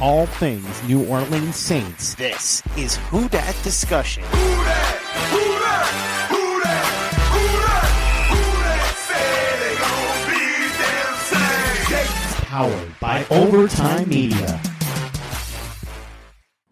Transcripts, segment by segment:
all things New Orleans Saints. This is Who Dat Discussion. Powered by Overtime Media.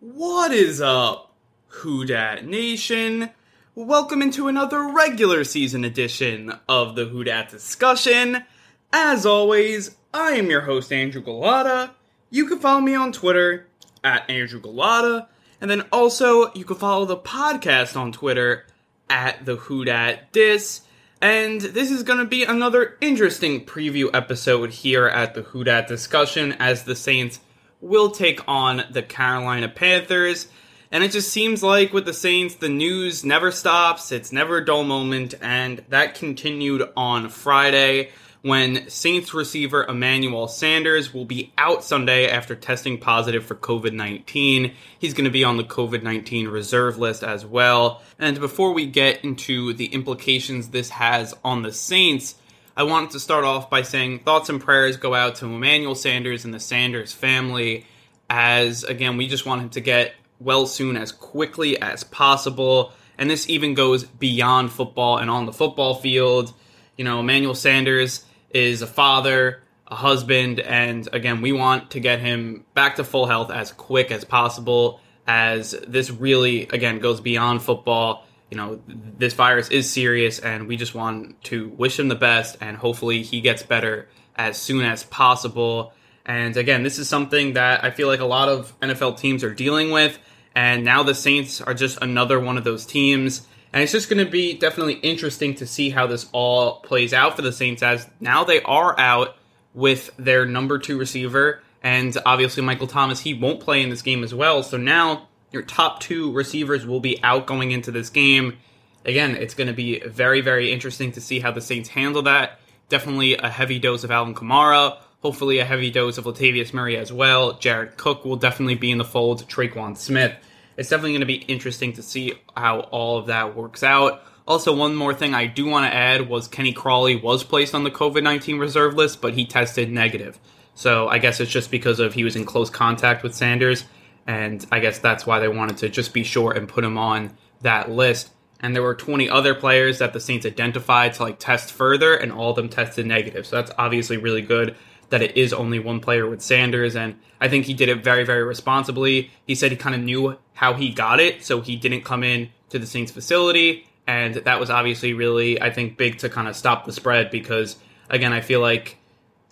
What is up, Who Dat Nation? Welcome into another regular season edition of the Who Dat Discussion. As always, I am your host, Andrew Gullotta. You can follow me on Twitter at Andrew Gullotta, and then also you can follow the podcast on Twitter at the Who Dat Dis. And this is going to be another interesting preview episode here at the Who Dat Discussion as the Saints will take on the Carolina Panthers. And it just seems like with the Saints, the news never stops. It's never a dull moment. And that continued on Friday when Saints receiver Emmanuel Sanders will be out Sunday after testing positive for COVID 19. He's going to be on the COVID 19 reserve list as well. And before we get into the implications this has on the Saints, I wanted to start off by saying thoughts and prayers go out to Emmanuel Sanders and the Sanders family, as again, we just want him to get well soon as quickly as possible. And this even goes beyond football and on the football field. You know, Emmanuel Sanders is a father, a husband, and again, we want to get him back to full health as quick as possible. As this really, again, goes beyond football. You know, this virus is serious, and we just want to wish him the best, and hopefully he gets better as soon as possible. And again, this is something that I feel like a lot of NFL teams are dealing with, and now the Saints are just another one of those teams and it's just going to be definitely interesting to see how this all plays out for the Saints as now they are out with their number two receiver. And obviously, Michael Thomas, he won't play in this game as well. So now your top two receivers will be out going into this game. Again, it's going to be very, very interesting to see how the Saints handle that. Definitely a heavy dose of Alvin Kamara. Hopefully, a heavy dose of Latavius Murray as well. Jared Cook will definitely be in the fold. Tre'Quan Smith it's definitely going to be interesting to see how all of that works out. Also, one more thing I do want to add was Kenny Crawley was placed on the COVID 19 reserve list, but he tested negative. So I guess it's just because of he was in close contact with Sanders, and I guess that's why they wanted to just be sure and put him on that list. And there were 20 other players that the Saints identified to like test further, and all of them tested negative. So that's obviously really good that it is only one player with Sanders, and I think he did it very, very responsibly. He said he kind of knew how he got it, so he didn't come in to the Saints facility, and that was obviously really, I think, big to kind of stop the spread because, again, I feel like,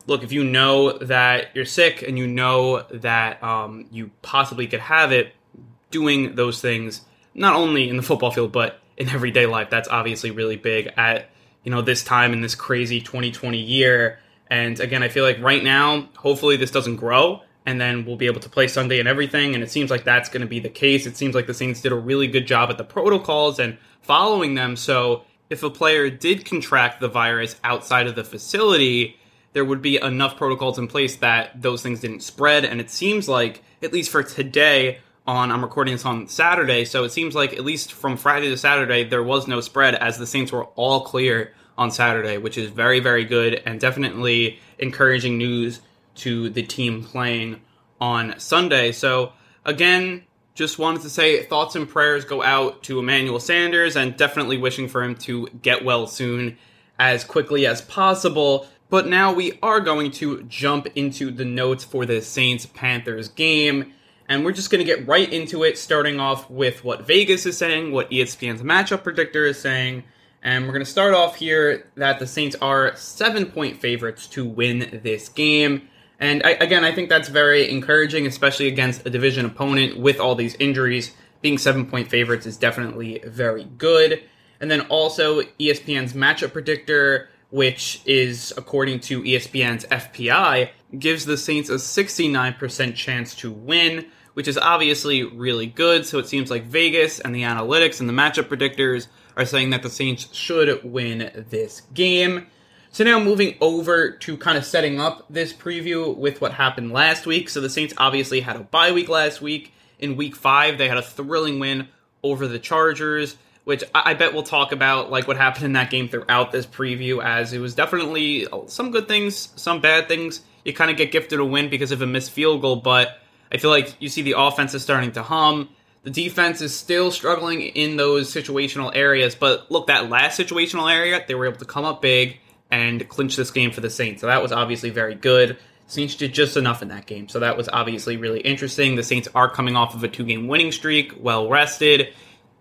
look, if you know that you're sick and you know that um, you possibly could have it, doing those things, not only in the football field, but in everyday life, that's obviously really big at, you know, this time in this crazy 2020 year. And again, I feel like right now, hopefully this doesn't grow and then we'll be able to play Sunday and everything. And it seems like that's going to be the case. It seems like the Saints did a really good job at the protocols and following them. So if a player did contract the virus outside of the facility, there would be enough protocols in place that those things didn't spread. And it seems like, at least for today, on I'm recording this on Saturday, so it seems like at least from Friday to Saturday there was no spread as the Saints were all clear on Saturday, which is very very good and definitely encouraging news to the team playing on Sunday. So, again, just wanted to say thoughts and prayers go out to Emmanuel Sanders and definitely wishing for him to get well soon as quickly as possible. But now we are going to jump into the notes for the Saints Panthers game. And we're just going to get right into it, starting off with what Vegas is saying, what ESPN's matchup predictor is saying. And we're going to start off here that the Saints are seven point favorites to win this game. And I, again, I think that's very encouraging, especially against a division opponent with all these injuries. Being seven point favorites is definitely very good. And then also ESPN's matchup predictor, which is according to ESPN's FPI, gives the Saints a 69% chance to win, which is obviously really good. So it seems like Vegas and the analytics and the matchup predictors are saying that the Saints should win this game. So now moving over to kind of setting up this preview with what happened last week. So the Saints obviously had a bye week last week. In week five, they had a thrilling win over the Chargers, which I, bet we'll talk about like what happened in that game throughout this preview, as it was definitely some good things, some bad things. You kind of get gifted a win because of a missed field goal, but I feel like you see the offense is starting to hum. The defense is still struggling in those situational areas, but look, that last situational area, they were able to come up big and clinch this game for the Saints. So that was obviously very good. Saints did just enough in that game. So that was obviously really interesting. The Saints are coming off of a two game winning streak, well rested.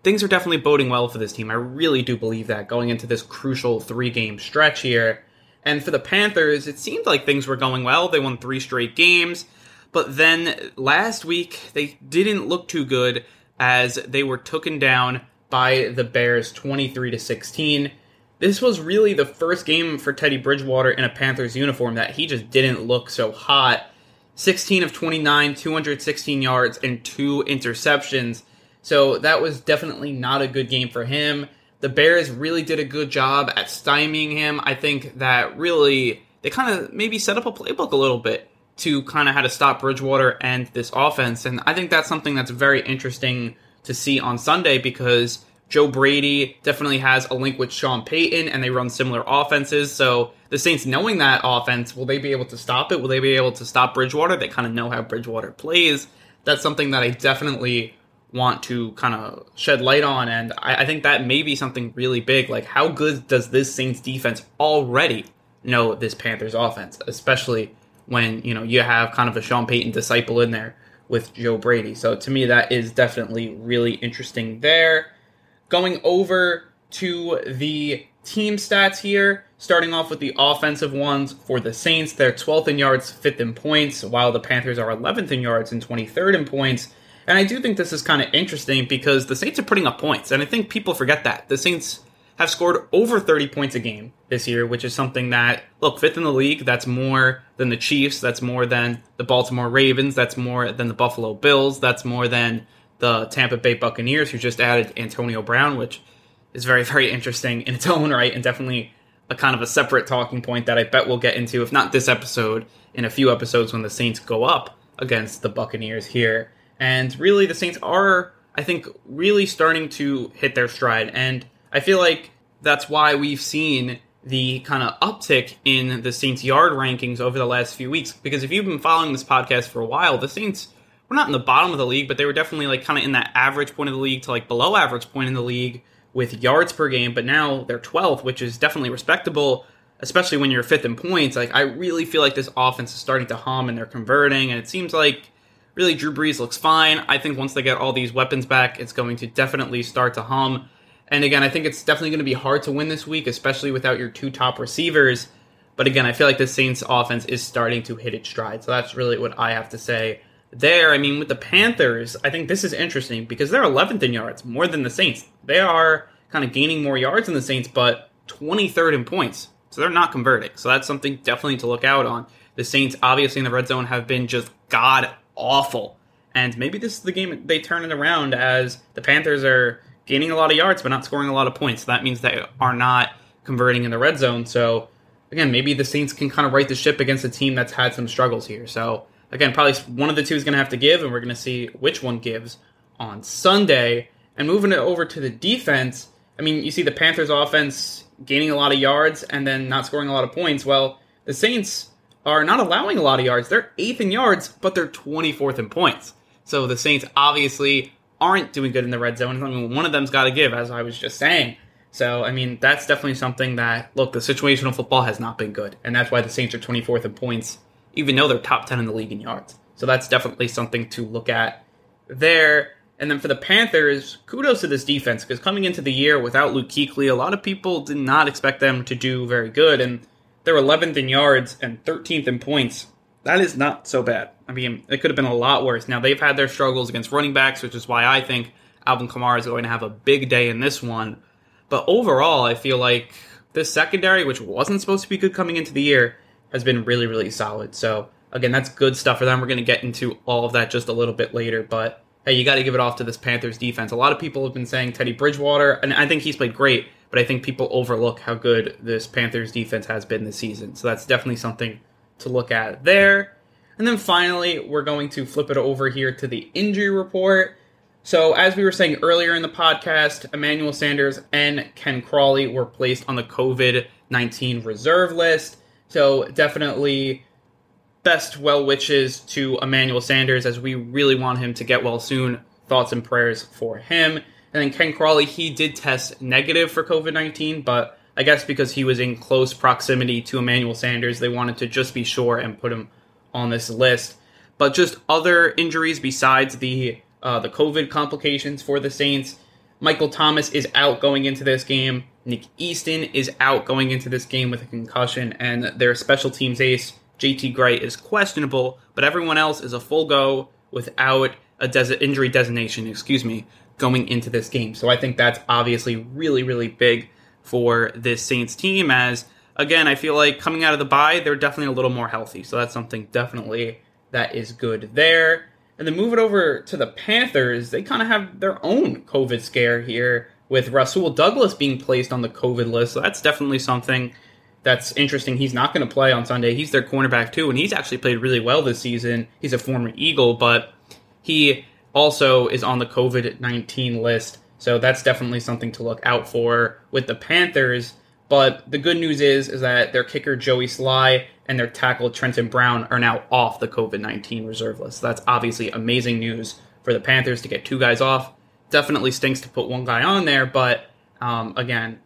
Things are definitely boding well for this team. I really do believe that going into this crucial three game stretch here. And for the Panthers, it seemed like things were going well. They won three straight games. But then last week, they didn't look too good as they were taken down by the Bears 23 to 16. This was really the first game for Teddy Bridgewater in a Panthers uniform that he just didn't look so hot. 16 of 29, 216 yards, and two interceptions. So that was definitely not a good game for him. The Bears really did a good job at stymieing him. I think that really they kind of maybe set up a playbook a little bit to kind of how to stop Bridgewater and this offense. And I think that's something that's very interesting to see on Sunday because Joe Brady definitely has a link with Sean Payton and they run similar offenses. So the Saints knowing that offense, will they be able to stop it? Will they be able to stop Bridgewater? They kind of know how Bridgewater plays. That's something that I definitely want to kind of shed light on. And I, I, think that may be something really big. Like, how good does this Saints defense already know this Panthers offense, especially when, you know, you have kind of a Sean Payton disciple in there with Joe Brady. So to me, that is definitely really interesting there. Going over to the team stats here, starting off with the offensive ones for the Saints. They're 12th in yards, 5th in points, while the Panthers are 11th in yards and 23rd in points. And I do think this is kind of interesting because the Saints are putting up points, and I think people forget that. The Saints have scored over 30 points a game this year, which is something that, look, fifth in the league, that's more than the Chiefs, that's more than the Baltimore Ravens, that's more than the Buffalo Bills, that's more than the Tampa Bay Buccaneers, who just added Antonio Brown, which is very, very interesting in its own right, and definitely a kind of a separate talking point that I bet we'll get into, if not this episode, in a few episodes when the Saints go up against the Buccaneers here. And really, the Saints are, I think, really starting to hit their stride. And I feel like that's why we've seen the kind of uptick in the Saints yard rankings over the last few weeks. Because if you've been following this podcast for a while, the Saints were not in the bottom of the league, but they were definitely like kind of in that average point of the league to like below average point in the league with yards per game. But now they're 12th, which is definitely respectable, especially when you're fifth in points. Like I really feel like this offense is starting to hum and they're converting, and it seems like really Drew Brees looks fine. I think once they get all these weapons back, it's going to definitely start to hum. And again, I think it's definitely going to be hard to win this week, especially without your two top receivers. But again, I feel like the Saints offense is starting to hit its stride. So that's really what I have to say there. I mean, with the Panthers, I think this is interesting because they're 11th in yards, more than the Saints. They are kind of gaining more yards than the Saints, but 23rd in points. So they're not converting. So that's something definitely to look out on. The Saints, obviously, in the red zone have been just god awful. And maybe this is the game they turn it around as the Panthers are gaining a lot of yards but not scoring a lot of points. That means they are not converting in the red zone. So again, maybe the Saints can kind of right the ship against a team that's had some struggles here. So again, probably one of the two is going to have to give, and we're going to see which one gives on Sunday. And moving it over to the defense, I mean, you see the Panthers offense gaining a lot of yards and then not scoring a lot of points. Well, the Saints are not allowing a lot of yards. They're eighth in yards, but they're 24th in points. So the Saints obviously aren't doing good in the red zone. I mean, one of them's got to give, as I was just saying. So, I mean, that's definitely something that, look, the situational football has not been good. And that's why the Saints are 24th in points, even though they're top 10 in the league in yards. So that's definitely something to look at there. And then for the Panthers, kudos to this defense because coming into the year without Luke Kuechly, a lot of people did not expect them to do very good. And they're 11th in yards and 13th in points. That is not so bad. I mean, it could have been a lot worse. Now, they've had their struggles against running backs, which is why I think Alvin Kamara is going to have a big day in this one. But overall, I feel like this secondary, which wasn't supposed to be good coming into the year, has been really, really solid. So, again, that's good stuff for them. We're going to get into all of that just a little bit later. But, hey, you got to give it off to this Panthers defense. A lot of people have been saying Teddy Bridgewater, and I think he's played great but I think people overlook how good this Panthers defense has been this season. So that's definitely something to look at there. And then finally, we're going to flip it over here to the injury report. So, as we were saying earlier in the podcast, Emmanuel Sanders and Ken Crawley were placed on the COVID 19 reserve list. So, definitely best well wishes to Emmanuel Sanders as we really want him to get well soon. Thoughts and prayers for him. And then Ken Crawley, he did test negative for COVID 19, but I guess because he was in close proximity to Emmanuel Sanders, they wanted to just be sure and put him on this list. But just other injuries besides the uh, the COVID complications for the Saints, Michael Thomas is out going into this game. Nick Easton is out going into this game with a concussion, and their special teams ace JT Gray is questionable. But everyone else is a full go without a des- injury designation. Excuse me, going into this game. So I think that's obviously really really big for this Saints team. As again, I feel like coming out of the bye, they're definitely a little more healthy. So that's something definitely that is good there. And then move it over to the Panthers, they kind of have their own COVID scare here with Rasul Douglas being placed on the COVID list. So that's definitely something that's interesting. He's not going to play on Sunday. He's their cornerback too, and he's actually played really well this season. He's a former Eagle, but he also is on the COVID 19 list. So that's definitely something to look out for with the Panthers. But the good news is is that their kicker Joey Slye and their tackle Trenton Brown are now off the COVID 19 reserve list. So that's obviously amazing news for the Panthers to get two guys off. Definitely stinks to put one guy on there, but um, again,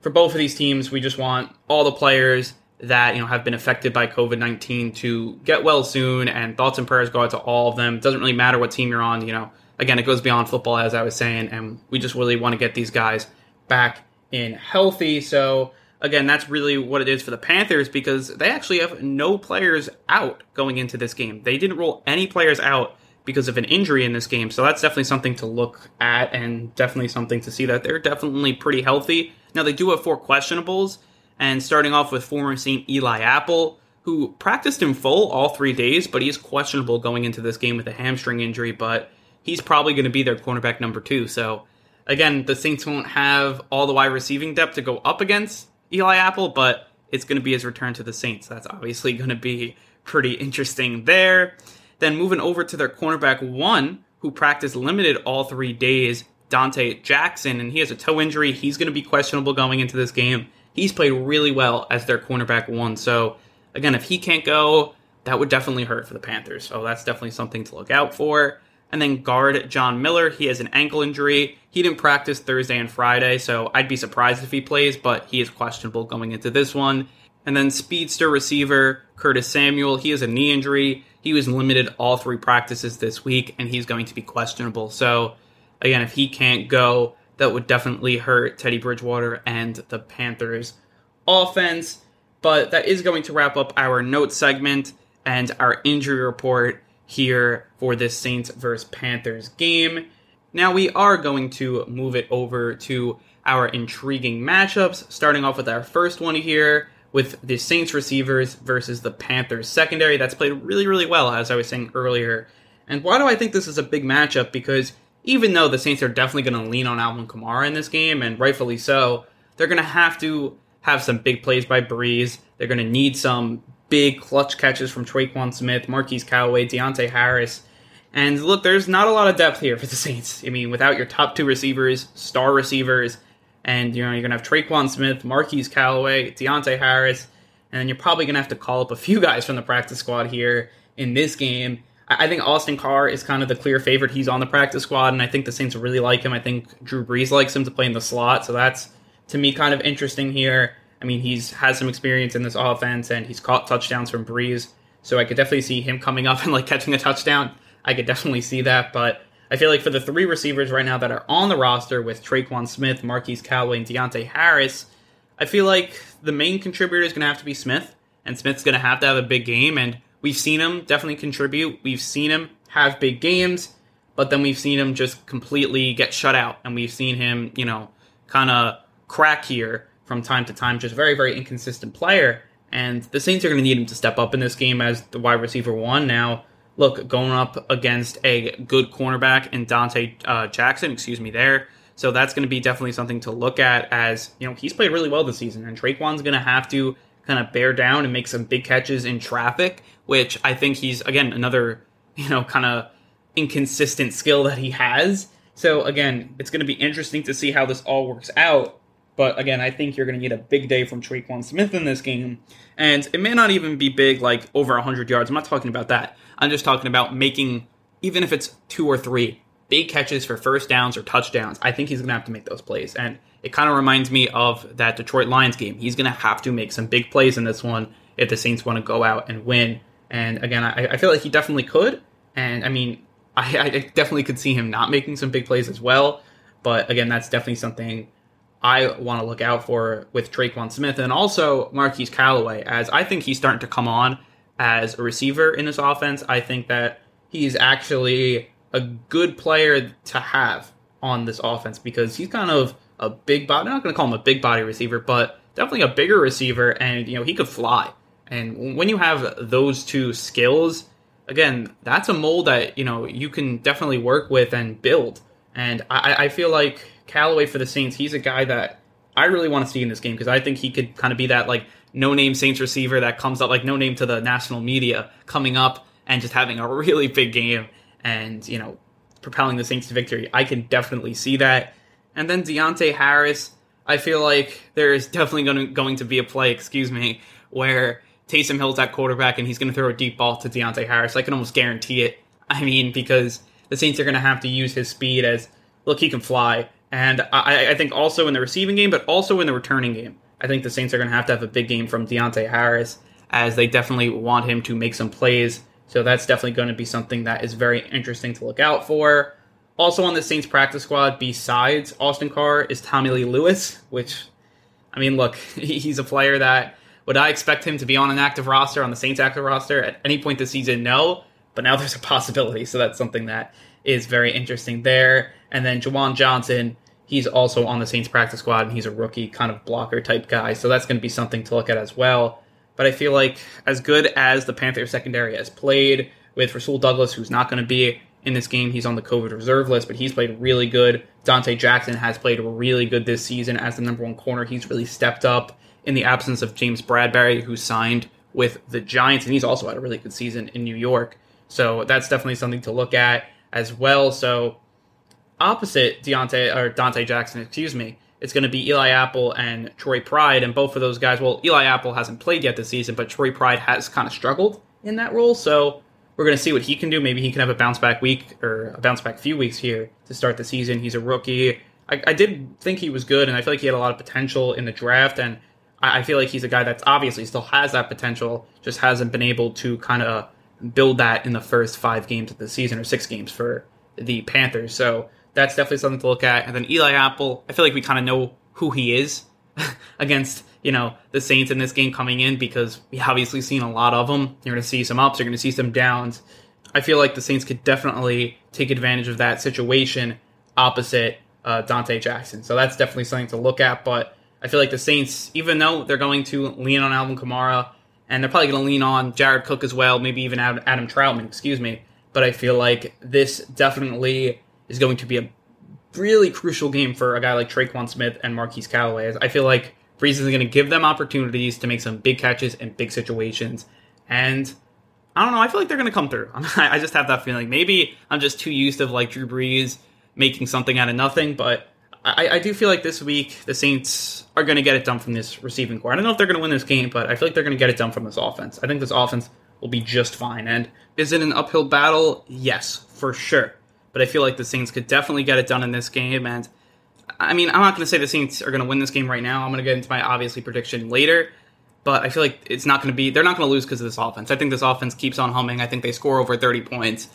for both of these teams, we just want all the players that you know have been affected by COVID nineteen to get well soon, and thoughts and prayers go out to all of them. Doesn't really matter what team you're on. You know, again, it goes beyond football, as I was saying, and we just really want to get these guys back in healthy. So again, that's really what it is for the Panthers because they actually have no players out going into this game. They didn't roll any players out because of an injury in this game. So that's definitely something to look at and definitely something to see that they're definitely pretty healthy. Now they do have four questionables, and starting off with former Saint Eli Apple, who practiced in full all three days, but he's questionable going into this game with a hamstring injury, but he's probably going to be their cornerback number two. So again, the Saints won't have all the wide receiving depth to go up against Eli Apple, but it's going to be his return to the Saints. That's obviously going to be pretty interesting there. Then moving over to their cornerback one, who practiced limited all three days, Donte Jackson, and he has a toe injury. He's going to be questionable going into this game. He's played really well as their cornerback one. So, again, if he can't go, that would definitely hurt for the Panthers. So, that's definitely something to look out for. And then guard John Miller, he has an ankle injury. He didn't practice Thursday and Friday, so I'd be surprised if he plays, but he is questionable going into this one. And then speedster receiver Curtis Samuel, he has a knee injury. He was limited all three practices this week, and he's going to be questionable. So, again, if he can't go, that would definitely hurt Teddy Bridgewater and the Panthers offense. But that is going to wrap up our note segment and our injury report here for this Saints versus Panthers game. Now we are going to move it over to our intriguing matchups, starting off with our first one here with the Saints receivers versus the Panthers secondary. That's played really, really well, as I was saying earlier. And why do I think this is a big matchup? Because even though the Saints are definitely going to lean on Alvin Kamara in this game, and rightfully so, they're going to have to have some big plays by Brees. They're going to need some big clutch catches from Tre'Quan Smith, Marquise Callaway, Deonte Harris. And look, there's not a lot of depth here for the Saints. I mean, without your top two receivers, star receivers, and you know you're gonna have Tre'Quan Smith, Marquise Callaway, Deonte Harris, and then you're probably gonna have to call up a few guys from the practice squad here in this game. I think Austin Carr is kind of the clear favorite. He's on the practice squad, and I think the Saints really like him. I think Drew Brees likes him to play in the slot, so that's to me kind of interesting here. I mean, he's has some experience in this offense, and he's caught touchdowns from Brees, so I could definitely see him coming up and like catching a touchdown. I could definitely see that, but I feel like for the three receivers right now that are on the roster with Tre'Quan Smith, Marquise Callaway, and Deonte Harris, I feel like the main contributor is going to have to be Smith, and Smith's going to have to have a big game, and we've seen him definitely contribute. We've seen him have big games, but then we've seen him just completely get shut out, and we've seen him, you know, kind of crack here from time to time. Just very, very inconsistent player. And the Saints are going to need him to step up in this game as the wide receiver one. Now, look, going up against a good cornerback in Donte uh, Jackson, excuse me, there. So that's going to be definitely something to look at as, you know, he's played really well this season. And Tre'Quan's going to have to kind of bear down and make some big catches in traffic, which I think he's, again, another, you know, kind of inconsistent skill that he has. So again, it's going to be interesting to see how this all works out. But again, I think you're going to need a big day from Tre'Quan Smith in this game. And it may not even be big, like over 100 yards. I'm not talking about that. I'm just talking about making, even if it's two or three, big catches for first downs or touchdowns. I think he's going to have to make those plays. And it kind of reminds me of that Detroit Lions game. He's going to have to make some big plays in this one if the Saints want to go out and win. And again, I, I feel like he definitely could. And I mean, I, I definitely could see him not making some big plays as well. But again, that's definitely something I want to look out for with Tre'Quan Smith and also Marquise Callaway, as I think he's starting to come on as a receiver in this offense. I think that he's actually a good player to have on this offense because he's kind of a big body. I'm not going to call him a big body receiver, but definitely a bigger receiver, and you know he could fly. And when you have those two skills, again, that's a mold that you know you can definitely work with and build. And I, I feel like Callaway for the Saints, he's a guy that I really want to see in this game because I think he could kind of be that like no name Saints receiver that comes up like no name to the national media coming up and just having a really big game and you know propelling the Saints to victory. I can definitely see that. And then Deonte Harris, I feel like there is definitely going to, going to be a play, excuse me, where Taysom Hill's at quarterback and he's going to throw a deep ball to Deonte Harris. I can almost guarantee it. I mean, because the Saints are going to have to use his speed as look, he can fly. And I, I think also in the receiving game, but also in the returning game, I think the Saints are going to have to have a big game from Deonte Harris, as they definitely want him to make some plays. So that's definitely going to be something that is very interesting to look out for. Also on the Saints practice squad, besides Austin Carr, is Tommylee Lewis, which, I mean, look, he's a player that would I expect him to be on an active roster, on the Saints active roster at any point this season? No, but now there's a possibility. So that's something that is very interesting there. And then Juwan Johnson, He's also on the Saints practice squad, and he's a rookie kind of blocker type guy. So that's going to be something to look at as well. But I feel like as good as the Panthers secondary has played with Rasul Douglas, who's not going to be in this game, he's on the COVID reserve list, but he's played really good. Donte Jackson has played really good this season as the number one corner. He's really stepped up in the absence of James Bradberry, who signed with the Giants, and he's also had a really good season in New York. So that's definitely something to look at as well. So opposite Deontay or Donte Jackson, excuse me, it's going to be Eli Apple and Troy Pride, and both of those guys. Well, Eli Apple hasn't played yet this season, but Troy Pride has kind of struggled in that role. So we're going to see what he can do. Maybe he can have a bounce back week or a bounce back few weeks here to start the season. He's a rookie. I, I did think he was good, and I feel like he had a lot of potential in the draft. And I, I feel like he's a guy that's obviously still has that potential, just hasn't been able to kind of build that in the first five games of the season or six games for the Panthers. So that's definitely something to look at. And then Eli Apple, I feel like we kind of know who he is against you know the Saints in this game coming in because we obviously seen a lot of them. You're going to see some ups, you're going to see some downs. I feel like the Saints could definitely take advantage of that situation opposite uh, Donte Jackson. So that's definitely something to look at. But I feel like the Saints, even though they're going to lean on Alvin Kamara and they're probably going to lean on Jared Cook as well, maybe even Adam Trautman, excuse me. But I feel like this definitely is going to be a really crucial game for a guy like Tre'Quan Smith and Marquise Callaway. I feel like Brees is going to give them opportunities to make some big catches in big situations. And I don't know, I feel like they're going to come through. I just have that feeling. Maybe I'm just too used to like Drew Brees making something out of nothing, but I, I do feel like this week the Saints are going to get it done from this receiving core. I don't know if they're going to win this game, but I feel like they're going to get it done from this offense. I think this offense will be just fine. And is it an uphill battle? Yes, for sure but I feel like the Saints could definitely get it done in this game. And I mean, I'm not going to say the Saints are going to win this game right now. I'm going to get into my obviously prediction later. But I feel like it's not going to be, they're not going to lose because of this offense. I think this offense keeps on humming. I think they score over 30 points.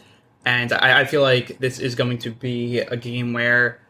And I, I feel like this is going to be a game where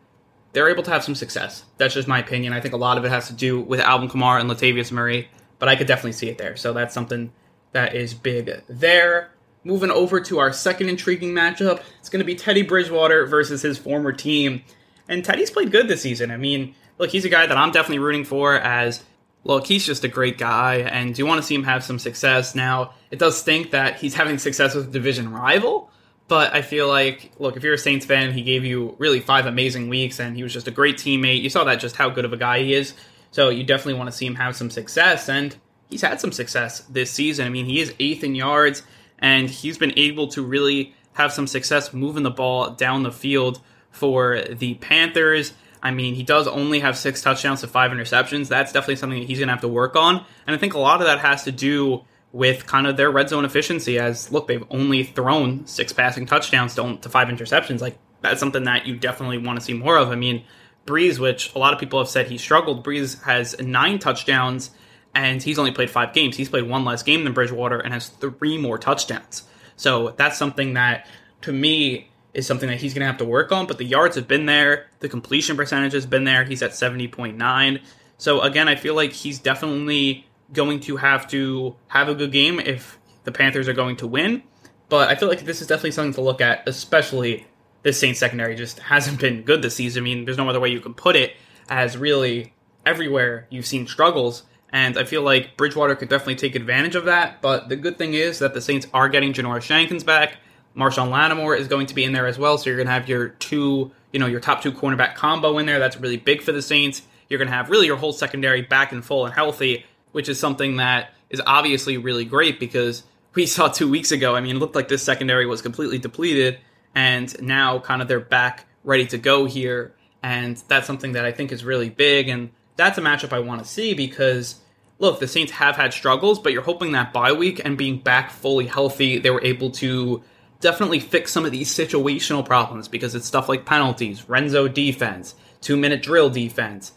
they're able to have some success. That's just my opinion. I think a lot of it has to do with Alvin Kamara and Latavius Murray, but I could definitely see it there. So that's something that is big there. Moving over to our second intriguing matchup, it's going to be Teddy Bridgewater versus his former team. And Teddy's played good this season. I mean, look, he's a guy that I'm definitely rooting for as look, he's just a great guy, and you want to see him have some success. Now, it does stink that he's having success with a division rival, but I feel like, look, if you're a Saints fan, he gave you really five amazing weeks, and he was just a great teammate. You saw that just how good of a guy he is. So you definitely want to see him have some success, and he's had some success this season. I mean, he is eighth in yards and he's been able to really have some success moving the ball down the field for the Panthers. I mean, he does only have six touchdowns to five interceptions. That's definitely something that he's going to have to work on. And I think a lot of that has to do with kind of their red zone efficiency. As look, they've only thrown six passing touchdowns to, to five interceptions. Like that's something that you definitely want to see more of. I mean, Brees, which a lot of people have said he struggled. Brees has nine touchdowns, and he's only played five games. He's played one less game than Bridgewater and has three more touchdowns. So that's something that, to me, is something that he's going to have to work on. But the yards have been there, the completion percentage has been there. He's at 70.9. So again, I feel like he's definitely going to have to have a good game if the Panthers are going to win. But I feel like this is definitely something to look at, especially this Saints secondary just hasn't been good this season. I mean, there's no other way you can put it, as really everywhere you've seen struggles. And I feel like Bridgewater could definitely take advantage of that. But the good thing is that the Saints are getting Janoris Jenkins back. Marshon Lattimore is going to be in there as well. So you're going to have your two, you know, your top two cornerback combo in there. That's really big for the Saints. You're going to have really your whole secondary back and full and healthy, which is something that is obviously really great because we saw two weeks ago. I mean, it looked like this secondary was completely depleted, and now kind of they're back ready to go here. And that's something that I think is really big. And that's a matchup I want to see because look, the Saints have had struggles, but you're hoping that bye week and being back fully healthy, they were able to definitely fix some of these situational problems because it's stuff like penalties, red zone defense, two minute drill defense,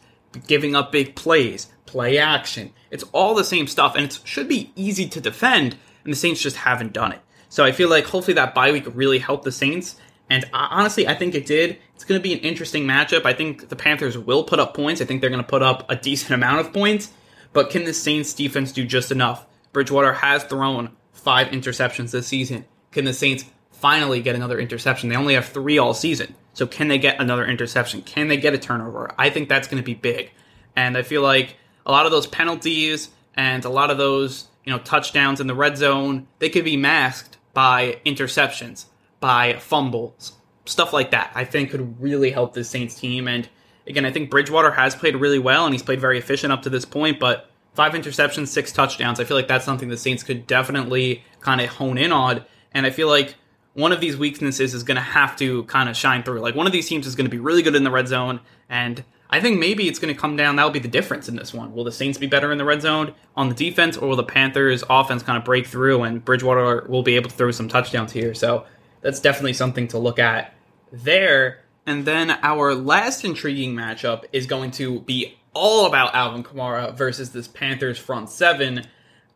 giving up big plays, play action. It's all the same stuff, and it should be easy to defend, and the Saints just haven't done it. So I feel like hopefully that bye week really helped the Saints. And honestly, I think it did. It's going to be an interesting matchup. I think the Panthers will put up points. I think they're going to put up a decent amount of points. But can the Saints defense do just enough? Bridgewater has thrown five interceptions this season. Can the Saints finally get another interception? They only have three all season. So can they get another interception? Can they get a turnover? I think that's going to be big. And I feel like a lot of those penalties and a lot of those, you know, touchdowns in the red zone, they could be masked by interceptions, by fumbles, stuff like that. I think could really help the Saints team. And again, I think Bridgewater has played really well and he's played very efficient up to this point, but five interceptions, six touchdowns. I feel like that's something the Saints could definitely kind of hone in on. And I feel like one of these weaknesses is going to have to kind of shine through. Like one of these teams is going to be really good in the red zone, and I think maybe it's going to come down. That'll be the difference in this one. Will the Saints be better in the red zone on the defense, or will the Panthers' offense kind of break through and Bridgewater will be able to throw some touchdowns here? So that's definitely something to look at there. And then our last intriguing matchup is going to be all about Alvin Kamara versus this Panthers front seven,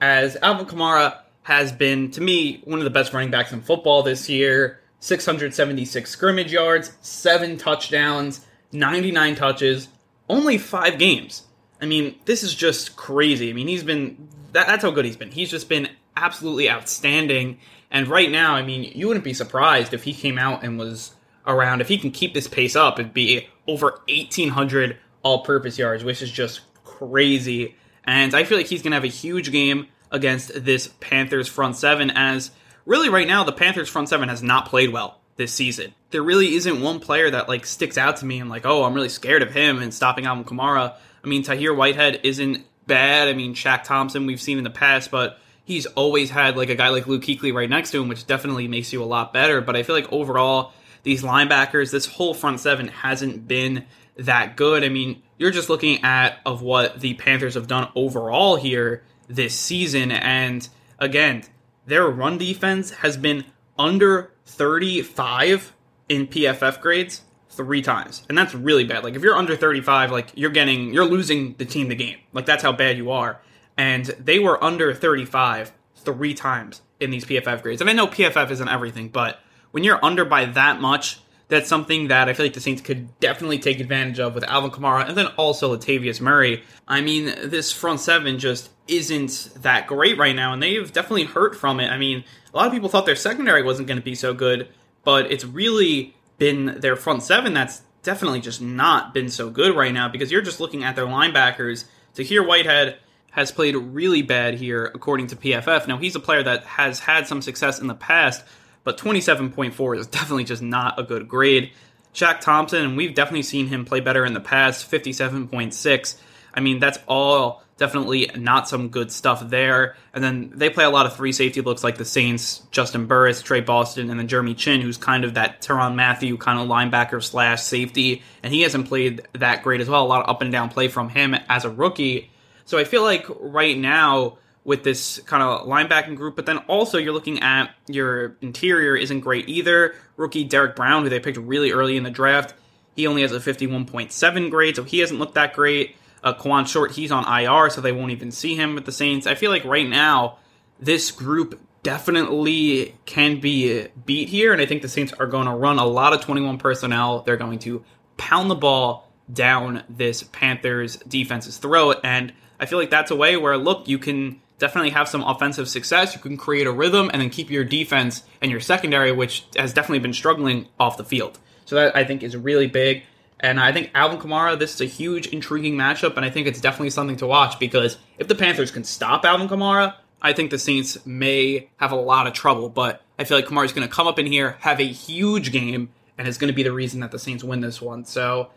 as Alvin Kamara has been, to me, one of the best running backs in football this year. 676 scrimmage yards, seven touchdowns, 99 touches, only five games. I mean, this is just crazy. I mean, he's been that, that's how good he's been. He's just been absolutely outstanding. And right now, I mean, you wouldn't be surprised if he came out and was around. If he can keep this pace up, it'd be over 1,800 all-purpose yards, which is just crazy. And I feel like he's gonna have a huge game against this Panthers front seven as really right now the Panthers front seven has not played well this season. There really isn't one player that like sticks out to me and like, oh, I'm really scared of him and stopping Alvin Kamara. I mean, Tahir Whitehead isn't bad. I mean, Shaq Thompson we've seen in the past, but he's always had like a guy like Luke Kuechly right next to him, which definitely makes you a lot better. But I feel like overall, these linebackers, this whole front seven hasn't been that good. I mean, you're just looking at of what the Panthers have done overall here this season. And again, their run defense has been under 35 in PFF grades three times. And that's really bad. Like if you're under 35, like you're getting you're losing the team the game. Like that's how bad you are. And they were under 35 three times in these PFF grades. And I know PFF isn't everything, but when you're under by that much, that's something that I feel like the Saints could definitely take advantage of with Alvin Kamara and then also Latavius Murray. I mean, this front seven just isn't that great right now, and they've definitely hurt from it. I mean, a lot of people thought their secondary wasn't going to be so good, but it's really been their front seven that's definitely just not been so good right now because you're just looking at their linebackers. Tahir Whitehead has played really bad here, according to PFF. Now, he's a player that has had some success in the past, but 27.4 is definitely just not a good grade. Shaq Thompson, and we've definitely seen him play better in the past, 57.6. I mean, that's all definitely not some good stuff there. And then they play a lot of three safety looks like the Saints, Juston Burris, Tre Boston, and then Jeremy Chinn, who's kind of that Tyrann Mathieu kind of linebacker slash safety. And he hasn't played that great as well. A lot of up and down play from him as a rookie. So I feel like right now, with this kind of linebacking group, but then also you're looking at your interior isn't great either. Rookie Derrick Brown, who they picked really early in the draft, he only has a 51.7 grade, so he hasn't looked that great. Uh, Kawann Short, he's on IR, so they won't even see him with the Saints. I feel like right now, this group definitely can be beat here, and I think the Saints are going to run a lot of 21 personnel. They're going to pound the ball down this Panthers defense's throat, and I feel like that's a way where, look, you can definitely have some offensive success. You can create a rhythm and then keep your defense and your secondary, which has definitely been struggling off the field. So that I think is really big. And I think Alvin Kamara, this is a huge, intriguing matchup, and I think it's definitely something to watch because if the Panthers can stop Alvin Kamara, I think the Saints may have a lot of trouble. But I feel like Kamara's going to come up in here, have a huge game, and is going to be the reason that the Saints win this one. So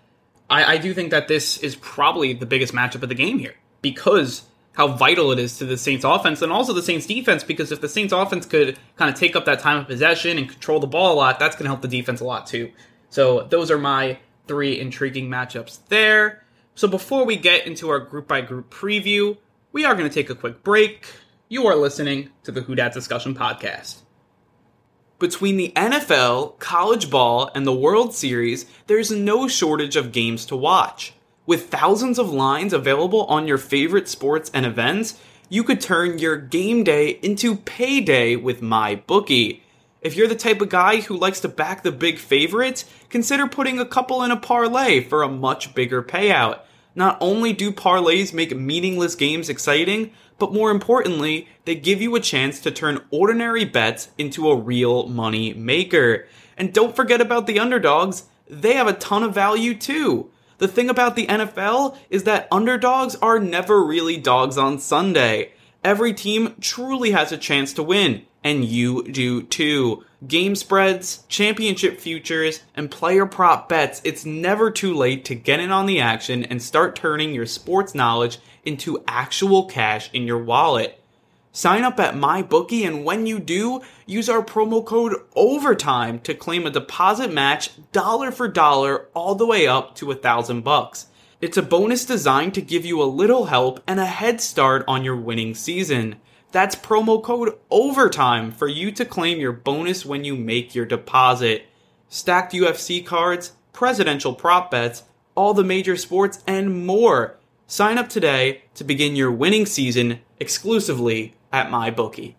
I, I do think that this is probably the biggest matchup of the game here because how vital it is to the Saints offense and also the Saints defense because if the Saints offense could kind of take up that time of possession and control the ball a lot, that's going to help the defense a lot too. So those are my three intriguing matchups there. So before we get into our group by group preview, we are going to take a quick break. You are listening to the Who Dat Discussion podcast. Between the NFL, college ball, and the World Series, there's no shortage of games to watch. With thousands of lines available on your favorite sports and events, you could turn your game day into payday with MyBookie. If you're the type of guy who likes to back the big favorites, consider putting a couple in a parlay for a much bigger payout. Not only do parlays make meaningless games exciting, but more importantly, they give you a chance to turn ordinary bets into a real money maker. And don't forget about the underdogs, they have a ton of value too. The thing about the NFL is that underdogs are never really dogs on Sunday. Every team truly has a chance to win and you do too. Game spreads, championship futures, and player prop bets, it's never too late to get in on the action and start turning your sports knowledge into actual cash in your wallet. Sign up at MyBookie and when you do, use our promo code OVERTIME to claim a deposit match dollar for dollar all the way up to a thousand bucks. It's a bonus designed to give you a little help and a head start on your winning season. That's promo code OVERTIME for you to claim your bonus when you make your deposit. Stacked UFC cards, presidential prop bets, all the major sports, and more. Sign up today to begin your winning season exclusively at my bookie.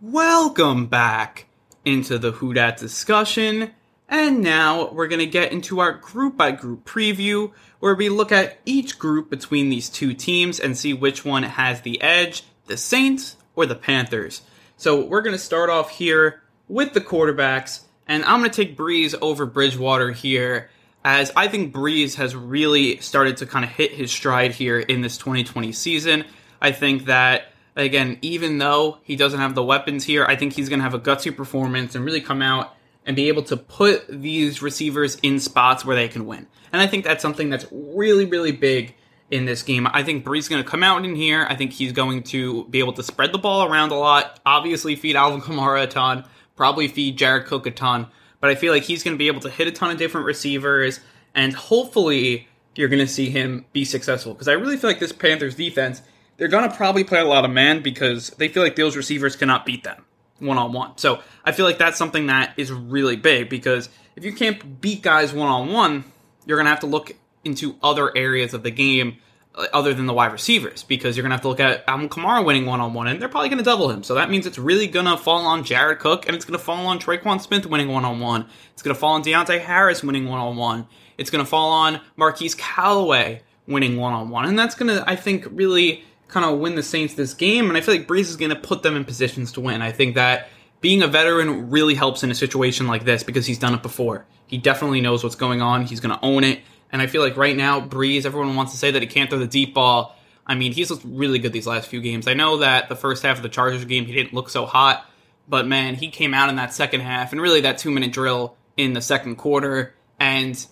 Welcome back into the Who Dat discussion. And now we're going to get into our group by group preview where we look at each group between these two teams and see which one has the edge the Saints or the Panthers. So we're going to start off here with the quarterbacks, and I'm going to take Brees over Bridgewater here, as I think Brees has really started to kind of hit his stride here in this 2020 season. I think that, again, even though he doesn't have the weapons here, I think he's going to have a gutsy performance and really come out and be able to put these receivers in spots where they can win. And I think that's something that's really, really big in this game. I think Brees going to come out in here. I think he's going to be able to spread the ball around a lot. Obviously, feed Alvin Kamara a ton. Probably feed Jared Cook a ton. But I feel like he's going to be able to hit a ton of different receivers, and hopefully, you're going to see him be successful. Because I really feel like this Panthers defense, they're going to probably play a lot of man because they feel like those receivers cannot beat them one on one. So I feel like that's something that is really big because if you can't beat guys one on one, you're going to have to look into other areas of the game uh, other than the wide receivers because you're going to have to look at Alvin Kamara winning one on one, and they're probably going to double him. So that means it's really going to fall on Jared Cook, and it's going to fall on Tre'Quan Smith winning one on one. It's going to fall on Deonte Harris winning one on one. It's going to fall on Marquise Callaway winning one on one, and that's going to, I think, really kind of win the Saints this game. And I feel like Brees is going to put them in positions to win. I think that being a veteran really helps in a situation like this because he's done it before. He definitely knows what's going on. He's going to own it. And I feel like right now, Brees, everyone wants to say that he can't throw the deep ball. I mean, he's looked really good these last few games. I know that the first half of the Chargers game, he didn't look so hot, but man, he came out in that second half and really that two minute drill in the second quarter, and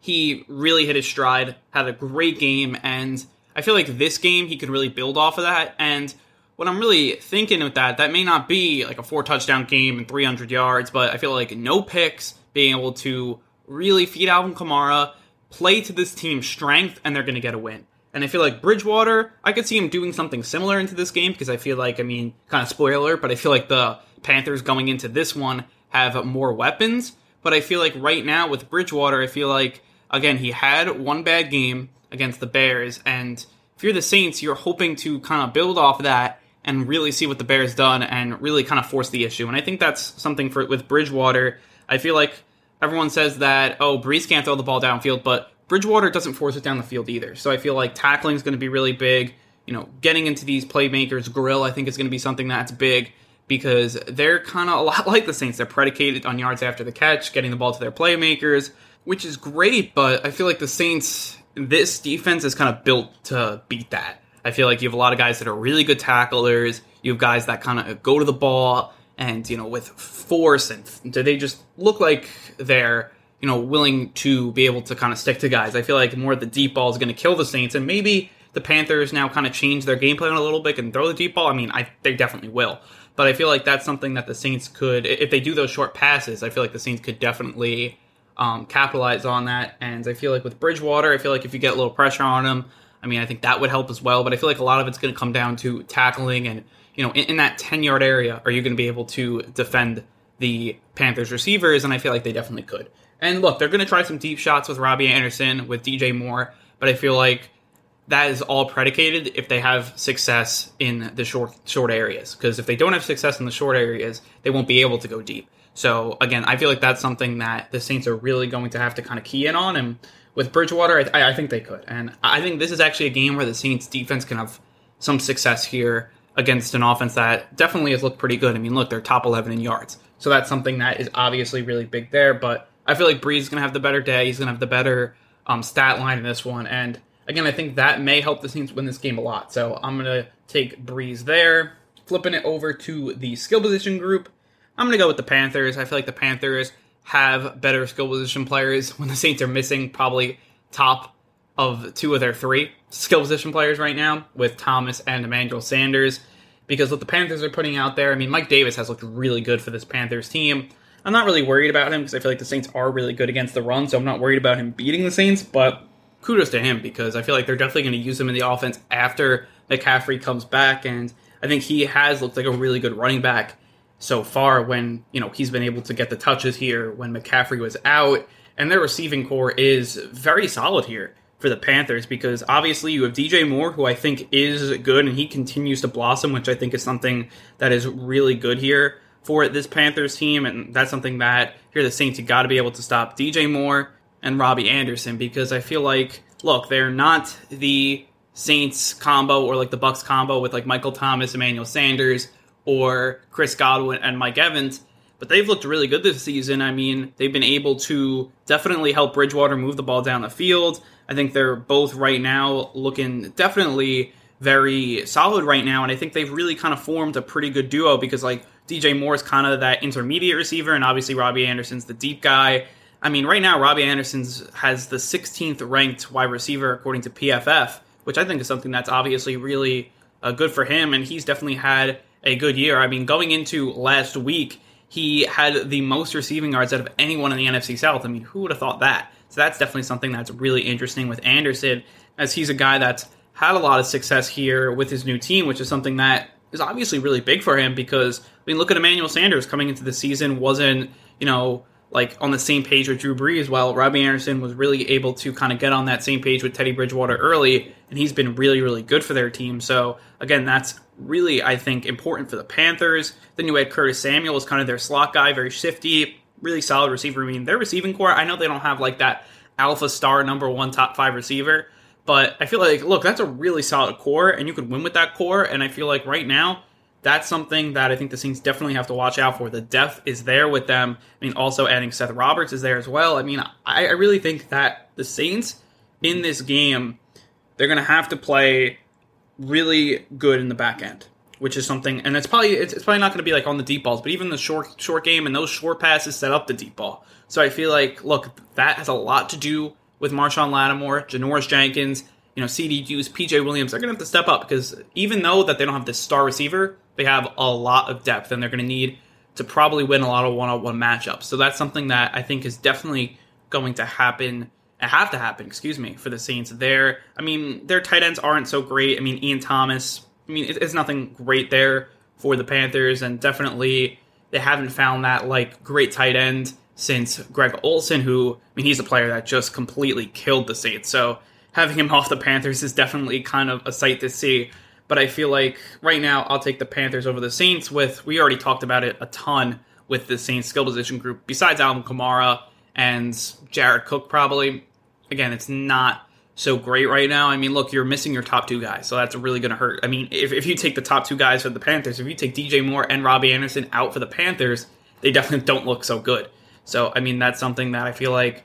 he really hit his stride, had a great game, and I feel like this game he could really build off of that. And what I'm really thinking with that, that may not be like a four touchdown game and 300 yards, but I feel like no picks, being able to really feed Alvin Kamara, play to this team's strength, and they're going to get a win. And I feel like Bridgewater, I could see him doing something similar into this game because I feel like, I mean, kind of spoiler, but I feel like the Panthers going into this one have more weapons. But I feel like right now with Bridgewater, I feel like, again, he had one bad game against the Bears. And if you're the Saints, you're hoping to kind of build off that and really see what the Bears done and really kind of force the issue. And I think that's something for with Bridgewater. I feel like everyone says that, oh, Brees can't throw the ball downfield, but Bridgewater doesn't force it down the field either. So I feel like tackling is going to be really big. You know, getting into these playmakers' grill, I think is going to be something that's big because they're kind of a lot like the Saints. They're predicated on yards after the catch, getting the ball to their playmakers, which is great, but I feel like the Saints, this defense is kind of built to beat that. I feel like you have a lot of guys that are really good tacklers. You have guys that kind of go to the ball and, you know, with force and do they just look like they're you know, willing to be able to kind of stick to guys. I feel like more of the deep ball is going to kill the Saints, and maybe the Panthers now kind of change their game plan a little bit and throw the deep ball. I mean, I they definitely will, but I feel like that's something that the Saints could, if they do those short passes, I feel like the Saints could definitely um, capitalize on that. And I feel like with Bridgewater, I feel like if you get a little pressure on him, I mean, I think that would help as well. But I feel like a lot of it's going to come down to tackling and you know, in, in that ten yard area, are you going to be able to defend the Panthers receivers? And I feel like they definitely could. And look, they're going to try some deep shots with Robbie Anderson, with DJ Moore, but I feel like that is all predicated if they have success in the short short areas. Because if they don't have success in the short areas, they won't be able to go deep. So again, I feel like that's something that the Saints are really going to have to kind of key in on. And with Bridgewater, I, I think they could. And I think this is actually a game where the Saints defense can have some success here against an offense that definitely has looked pretty good. I mean, look, they're top 11 in yards. So that's something that is obviously really big there. But I feel like Brees is going to have the better day. He's going to have the better um, stat line in this one. And again, I think that may help the Saints win this game a lot. So I'm going to take Brees there. Flipping it over to the skill position group, I'm going to go with the Panthers. I feel like the Panthers have better skill position players when the Saints are missing probably top of two of their three skill position players right now with Thomas and Emmanuel Sanders. Because what the Panthers are putting out there, I mean, Mike Davis has looked really good for this Panthers team. I'm not really worried about him because I feel like the Saints are really good against the run, so I'm not worried about him beating the Saints, but kudos to him because I feel like they're definitely going to use him in the offense after McCaffrey comes back, and I think he has looked like a really good running back so far when, you know, he's been able to get the touches here when McCaffrey was out, and their receiving core is very solid here for the Panthers because obviously you have DJ Moore, who I think is good, and he continues to blossom, which I think is something that is really good here for this Panthers team, and that's something that here the Saints you got to be able to stop DJ Moore and Robbie Anderson because I feel like look they're not the Saints combo or like the Bucks combo with like Michael Thomas, Emmanuel Sanders, or Chris Godwin and Mike Evans. But they've looked really good this season. I mean, they've been able to definitely help Bridgewater move the ball down the field. I think they're both right now looking definitely very solid right now, and I think they've really kind of formed a pretty good duo because like DJ Moore is kind of that intermediate receiver, and obviously Robbie Anderson's the deep guy. I mean, right now Robbie Anderson's has the 16th ranked wide receiver according to PFF, which I think is something that's obviously really uh, good for him, and he's definitely had a good year. I mean, going into last week, he had the most receiving yards out of anyone in the NFC South. I mean, who would have thought that? So that's definitely something that's really interesting with Anderson, as he's a guy that's had a lot of success here with his new team, which is something that is obviously really big for him because I mean, look at Emmanuel Sanders coming into the season wasn't you know like on the same page with Drew Brees, while Robbie Anderson was really able to kind of get on that same page with Teddy Bridgewater early, and he's been really really good for their team. So again, that's really I think important for the Panthers. Then you had Curtis Samuel as kind of their slot guy, very shifty, really solid receiver. I mean, their receiving core, I know they don't have like that alpha star number one top five receiver, but I feel like, look, that's a really solid core, and you could win with that core. And I feel like right now, that's something that I think the Saints definitely have to watch out for. The depth is there with them. I mean, also adding Seth Roberts is there as well. I mean, I, I really think that the Saints in this game, they're going to have to play really good in the back end, which is something, and it's probably it's, it's probably not going to be like on the deep balls, but even the short short game and those short passes set up the deep ball. So I feel like, look, that has a lot to do with Marshon Lattimore, Janoris Jenkins, you know, CD Deuce, PJ Williams, they're going to have to step up because even though that they don't have this star receiver, they have a lot of depth and they're going to need to probably win a lot of one-on-one matchups. So that's something that I think is definitely going to happen have to happen, excuse me, for the Saints. There, I mean, their tight ends aren't so great. I mean, Ian Thomas, I mean, it's nothing great there for the Panthers, and definitely they haven't found that like great tight end since Greg Olsen, who I mean, he's a player that just completely killed the Saints. So having him off the Panthers is definitely kind of a sight to see. But I feel like right now I'll take the Panthers over the Saints. With we already talked about it a ton with the Saints skill position group. Besides Alvin Kamara and Jared Cook, probably again, it's not so great right now. I mean, look, you're missing your top two guys, so that's really going to hurt. I mean, if, if you take the top two guys for the Panthers, if you take DJ Moore and Robbie Anderson out for the Panthers, they definitely don't look so good. So, I mean, that's something that I feel like,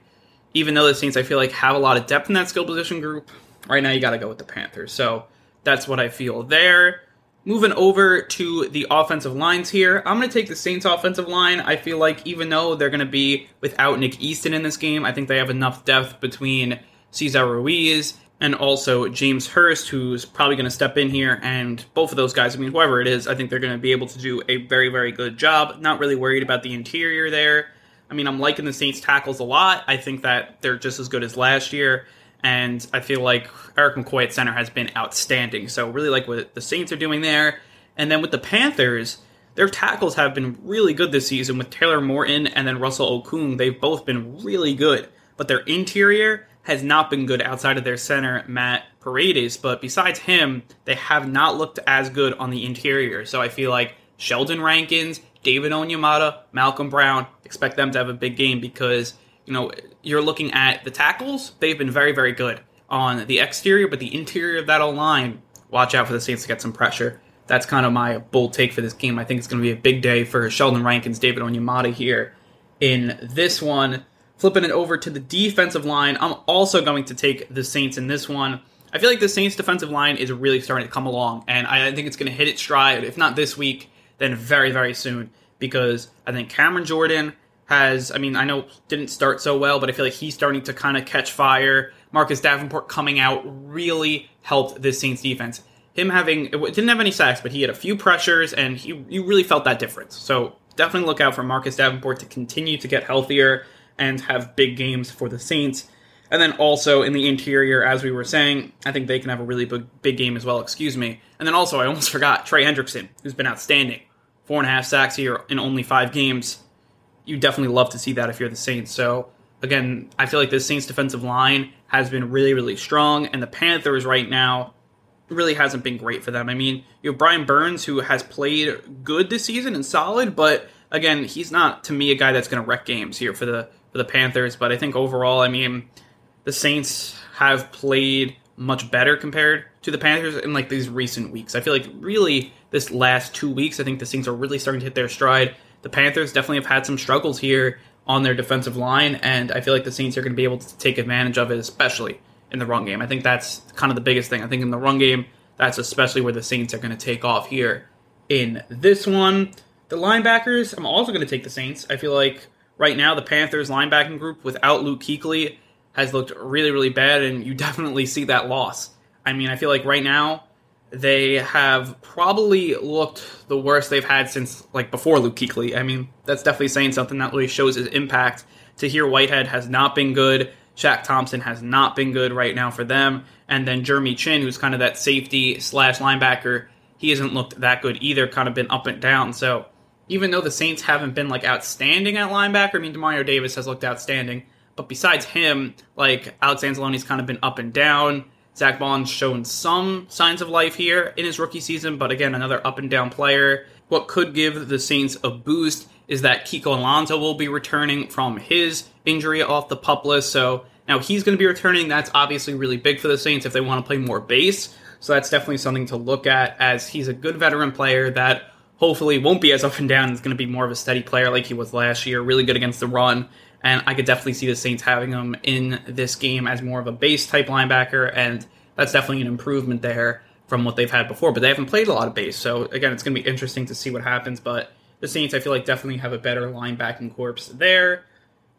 even though the Saints, I feel like, have a lot of depth in that skill position group, right now you got to go with the Panthers. So, that's what I feel there. Moving over to the offensive lines here, I'm going to take the Saints offensive line. I feel like even though they're going to be without Nick Easton in this game, I think they have enough depth between Cesar Ruiz and also James Hurst, who's probably going to step in here. And both of those guys, I mean, whoever it is, I think they're going to be able to do a very, very good job. Not really worried about the interior there. I mean, I'm liking the Saints tackles a lot. I think that they're just as good as last year and I feel like Erik McCoy at center has been outstanding. So really like what the Saints are doing there. And then with the Panthers, their tackles have been really good this season with Taylor Moton and then Russell Okung. They've both been really good, but their interior has not been good outside of their center, Matt Paradis. But besides him, they have not looked as good on the interior. So I feel like Sheldon Rankins, David Onyemata, Malcolm Brown, expect them to have a big game because you know, you're looking at the tackles, they've been very, very good on the exterior, but the interior of that line, watch out for the Saints to get some pressure. That's kind of my bold take for this game. I think it's going to be a big day for Sheldon Rankins, David Onyemata here in this one. Flipping it over to the defensive line, I'm also going to take the Saints in this one. I feel like the Saints defensive line is really starting to come along, and I think it's going to hit its stride, if not this week, then very, very soon. Because I think Cameron Jordan has, I mean, I know didn't start so well, but I feel like he's starting to kind of catch fire. Marcus Davenport coming out really helped this Saints defense. Him having didn't have any sacks, but he had a few pressures, and he you really felt that difference. So definitely look out for Marcus Davenport to continue to get healthier and have big games for the Saints. And then also in the interior, as we were saying, I think they can have a really big, big game as well. Excuse me. And then also, I almost forgot Trey Hendrickson, who's been outstanding. Four and a half sacks here in only five games you definitely love to see that if you're the Saints. So again, I feel like the Saints defensive line has been really, really strong, and the Panthers right now really hasn't been great for them. I mean, you have Brian Burns who has played good this season and solid, but again, he's not to me a guy that's going to wreck games here for the for the Panthers. But I think overall, I mean, the Saints have played much better compared to the Panthers in like these recent weeks. I feel like really this last two weeks, I think the Saints are really starting to hit their stride the Panthers definitely have had some struggles here on their defensive line, and I feel like the Saints are going to be able to take advantage of it, especially in the run game. I think that's kind of the biggest thing. I think in the run game, that's especially where the Saints are going to take off here in this one. The linebackers, I'm also going to take the Saints. I feel like right now the Panthers linebacking group without Luke Kuechly has looked really, really bad, and you definitely see that loss. I mean, I feel like right now they have probably looked the worst they've had since like before Luke Kuechly. I mean, that's definitely saying something that really shows his impact. Tahir Whitehead has not been good. Shaq Thompson has not been good right now for them. And then Jeremy Chinn, who's kind of that safety slash linebacker, he hasn't looked that good either, kind of been up and down. So even though the Saints haven't been like outstanding at linebacker, I mean Demario Davis has looked outstanding. But besides him, like Alex Anzalone's kind of been up and down. Zack Baun's shown some signs of life here in his rookie season, but again, another up and down player. What could give the Saints a boost is that Kiko Alonso will be returning from his injury off the pup list. So now he's going to be returning. That's obviously really big for the Saints if they want to play more base. So that's definitely something to look at as he's a good veteran player that hopefully won't be as up and down. He's going to be more of a steady player like he was last year, really good against the run. And I could definitely see the Saints having him in this game as more of a base type linebacker, and that's definitely an improvement there from what they've had before. But they haven't played a lot of base, so again, it's going to be interesting to see what happens. But the Saints, I feel like, definitely have a better linebacking corpse there.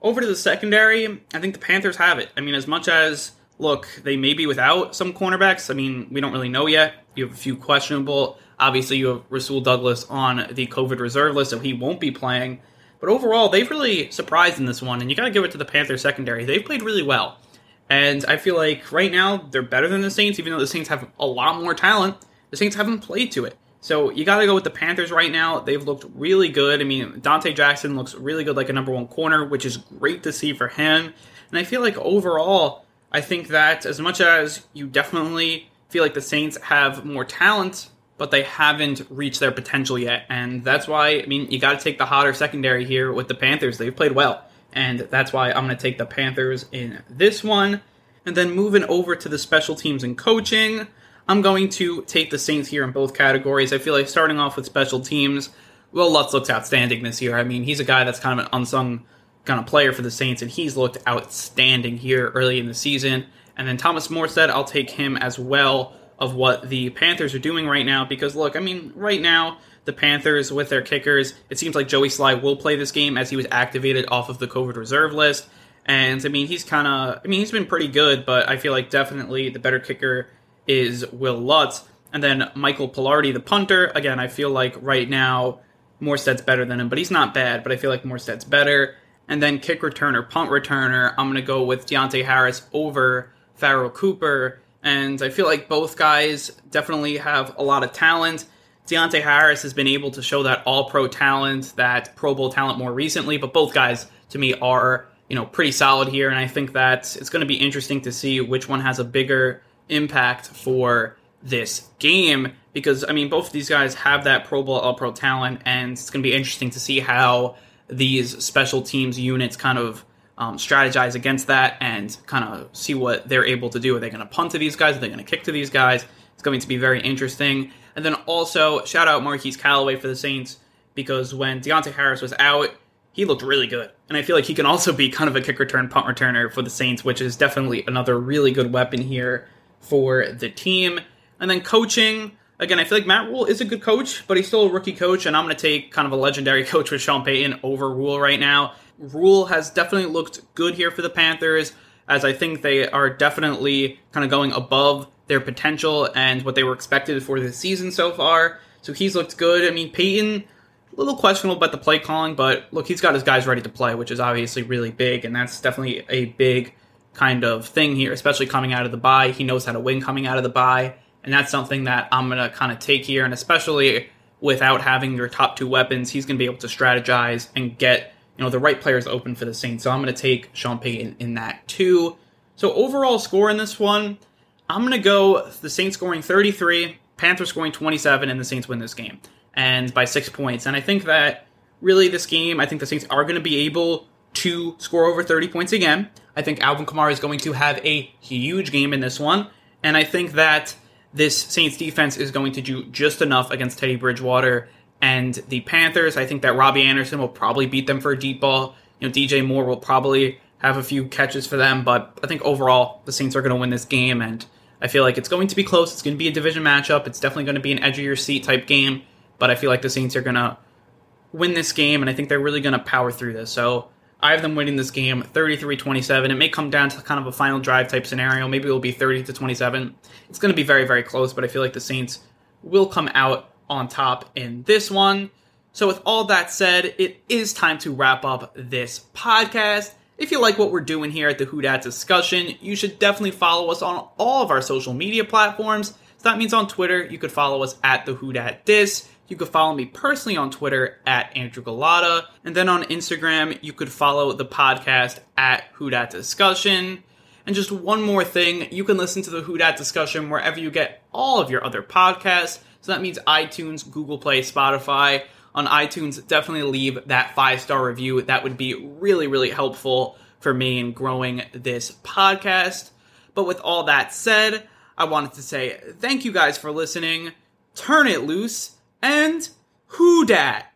Over to the secondary, I think the Panthers have it. I mean, as much as look, they may be without some cornerbacks. I mean, we don't really know yet. You have a few questionable. Obviously, you have Rasul Douglas on the COVID reserve list, so he won't be playing. But overall, they've really surprised in this one, and you got to give it to the Panthers secondary. They've played really well. And I feel like right now they're better than the Saints, even though the Saints have a lot more talent. The Saints haven't played to it. So you got to go with the Panthers right now. They've looked really good. I mean, Donte Jackson looks really good like a number one corner, which is great to see for him. And I feel like overall, I think that as much as you definitely feel like the Saints have more talent, but they haven't reached their potential yet. And that's why, I mean, you got to take the hotter secondary here with the Panthers. They've played well. And that's why I'm going to take the Panthers in this one. And then moving over to the special teams and coaching, I'm going to take the Saints here in both categories. I feel like starting off with special teams, Wil Lutz looks outstanding this year. I mean, he's a guy that's kind of an unsung kind of player for the Saints, and he's looked outstanding here early in the season. And then Thomas Morstead, I'll take him as well of what the Panthers are doing right now because look, I mean, right now the Panthers with their kickers, it seems like Joey Slye will play this game as he was activated off of the COVID reserve list. And I mean, he's kind of, I mean, he's been pretty good, but I feel like definitely the better kicker is Wil Lutz. And then Michael Palardy, the punter. Again, I feel like right now Morstead's better than him, but he's not bad, but I feel like Morstead's better. And then kick returner, punt returner, I'm going to go with Deonte Harris over Pharoh Cooper. And I feel like both guys definitely have a lot of talent. Deonte Harris has been able to show that all pro talent, that Pro Bowl talent more recently, but both guys to me are, you know, pretty solid here. And I think that it's going to be interesting to see which one has a bigger impact for this game because I mean both of these guys have that Pro Bowl All Pro talent, and it's going to be interesting to see how these special teams units kind of um, strategize against that and kind of see what they're able to do. Are they going to punt to these guys? Are they going to kick to these guys? It's going to be very interesting. And then also shout out Marquise Callaway for the Saints because when Deonte Harris was out, he looked really good. And I feel like he can also be kind of a kick return, punt returner for the Saints, which is definitely another really good weapon here for the team. And then coaching, again, I feel like Matt Rhule is a good coach, but he's still a rookie coach, and I'm going to take kind of a legendary coach with Sean Payton over Rhule right now. Rhule has definitely looked good here for the Panthers, as I think they are definitely kind of going above their potential and what they were expected for the season so far. So he's looked good. I mean, Payton, a little questionable about the play calling, but look, he's got his guys ready to play, which is obviously really big, and that's definitely a big kind of thing here, especially coming out of the bye. He knows how to win coming out of the bye, and that's something that I'm going to kind of take here, and especially without having your top two weapons, he's going to be able to strategize and get you know the right players open for the Saints. So I'm going to take Sean Payton in that too. So overall score in this one, I'm going to go the Saints scoring 33, Panthers scoring 27, and the Saints win this game and by six points. And I think that really this game, I think the Saints are going to be able to score over 30 points again. I think Alvin Kamara is going to have a huge game in this one, and I think that this Saints defense is going to do just enough against Teddy Bridgewater and the Panthers. I think that Robbie Anderson will probably beat them for a deep ball. You know, DJ Moore will probably have a few catches for them, but I think overall the Saints are going to win this game, and I feel like it's going to be close. It's going to be a division matchup. It's definitely going to be an edge of your seat type game, but I feel like the Saints are going to win this game, and I think they're really going to power through this. So I have them winning this game 33 27. It may come down to kind of a final drive type scenario. Maybe it'll be 30 to 27. It's going to be very, very close, but I feel like the Saints will come out on top in this one. So, with all that said, it is time to wrap up this podcast. If you like what we're doing here at the Who Dat discussion, you should definitely follow us on all of our social media platforms. So that means on Twitter, you could follow us at the Who Dat Dis. You could follow me personally on Twitter at Andrew Gullotta. And then on Instagram, you could follow the podcast at Who Dat Discussion. And just one more thing, you can listen to the Who Dat Discussion wherever you get all of your other podcasts. So that means iTunes, Google Play, Spotify. On iTunes, definitely leave that five star review. That would be really, really helpful for me in growing this podcast. But with all that said, I wanted to say thank you guys for listening. Turn it loose and who dat?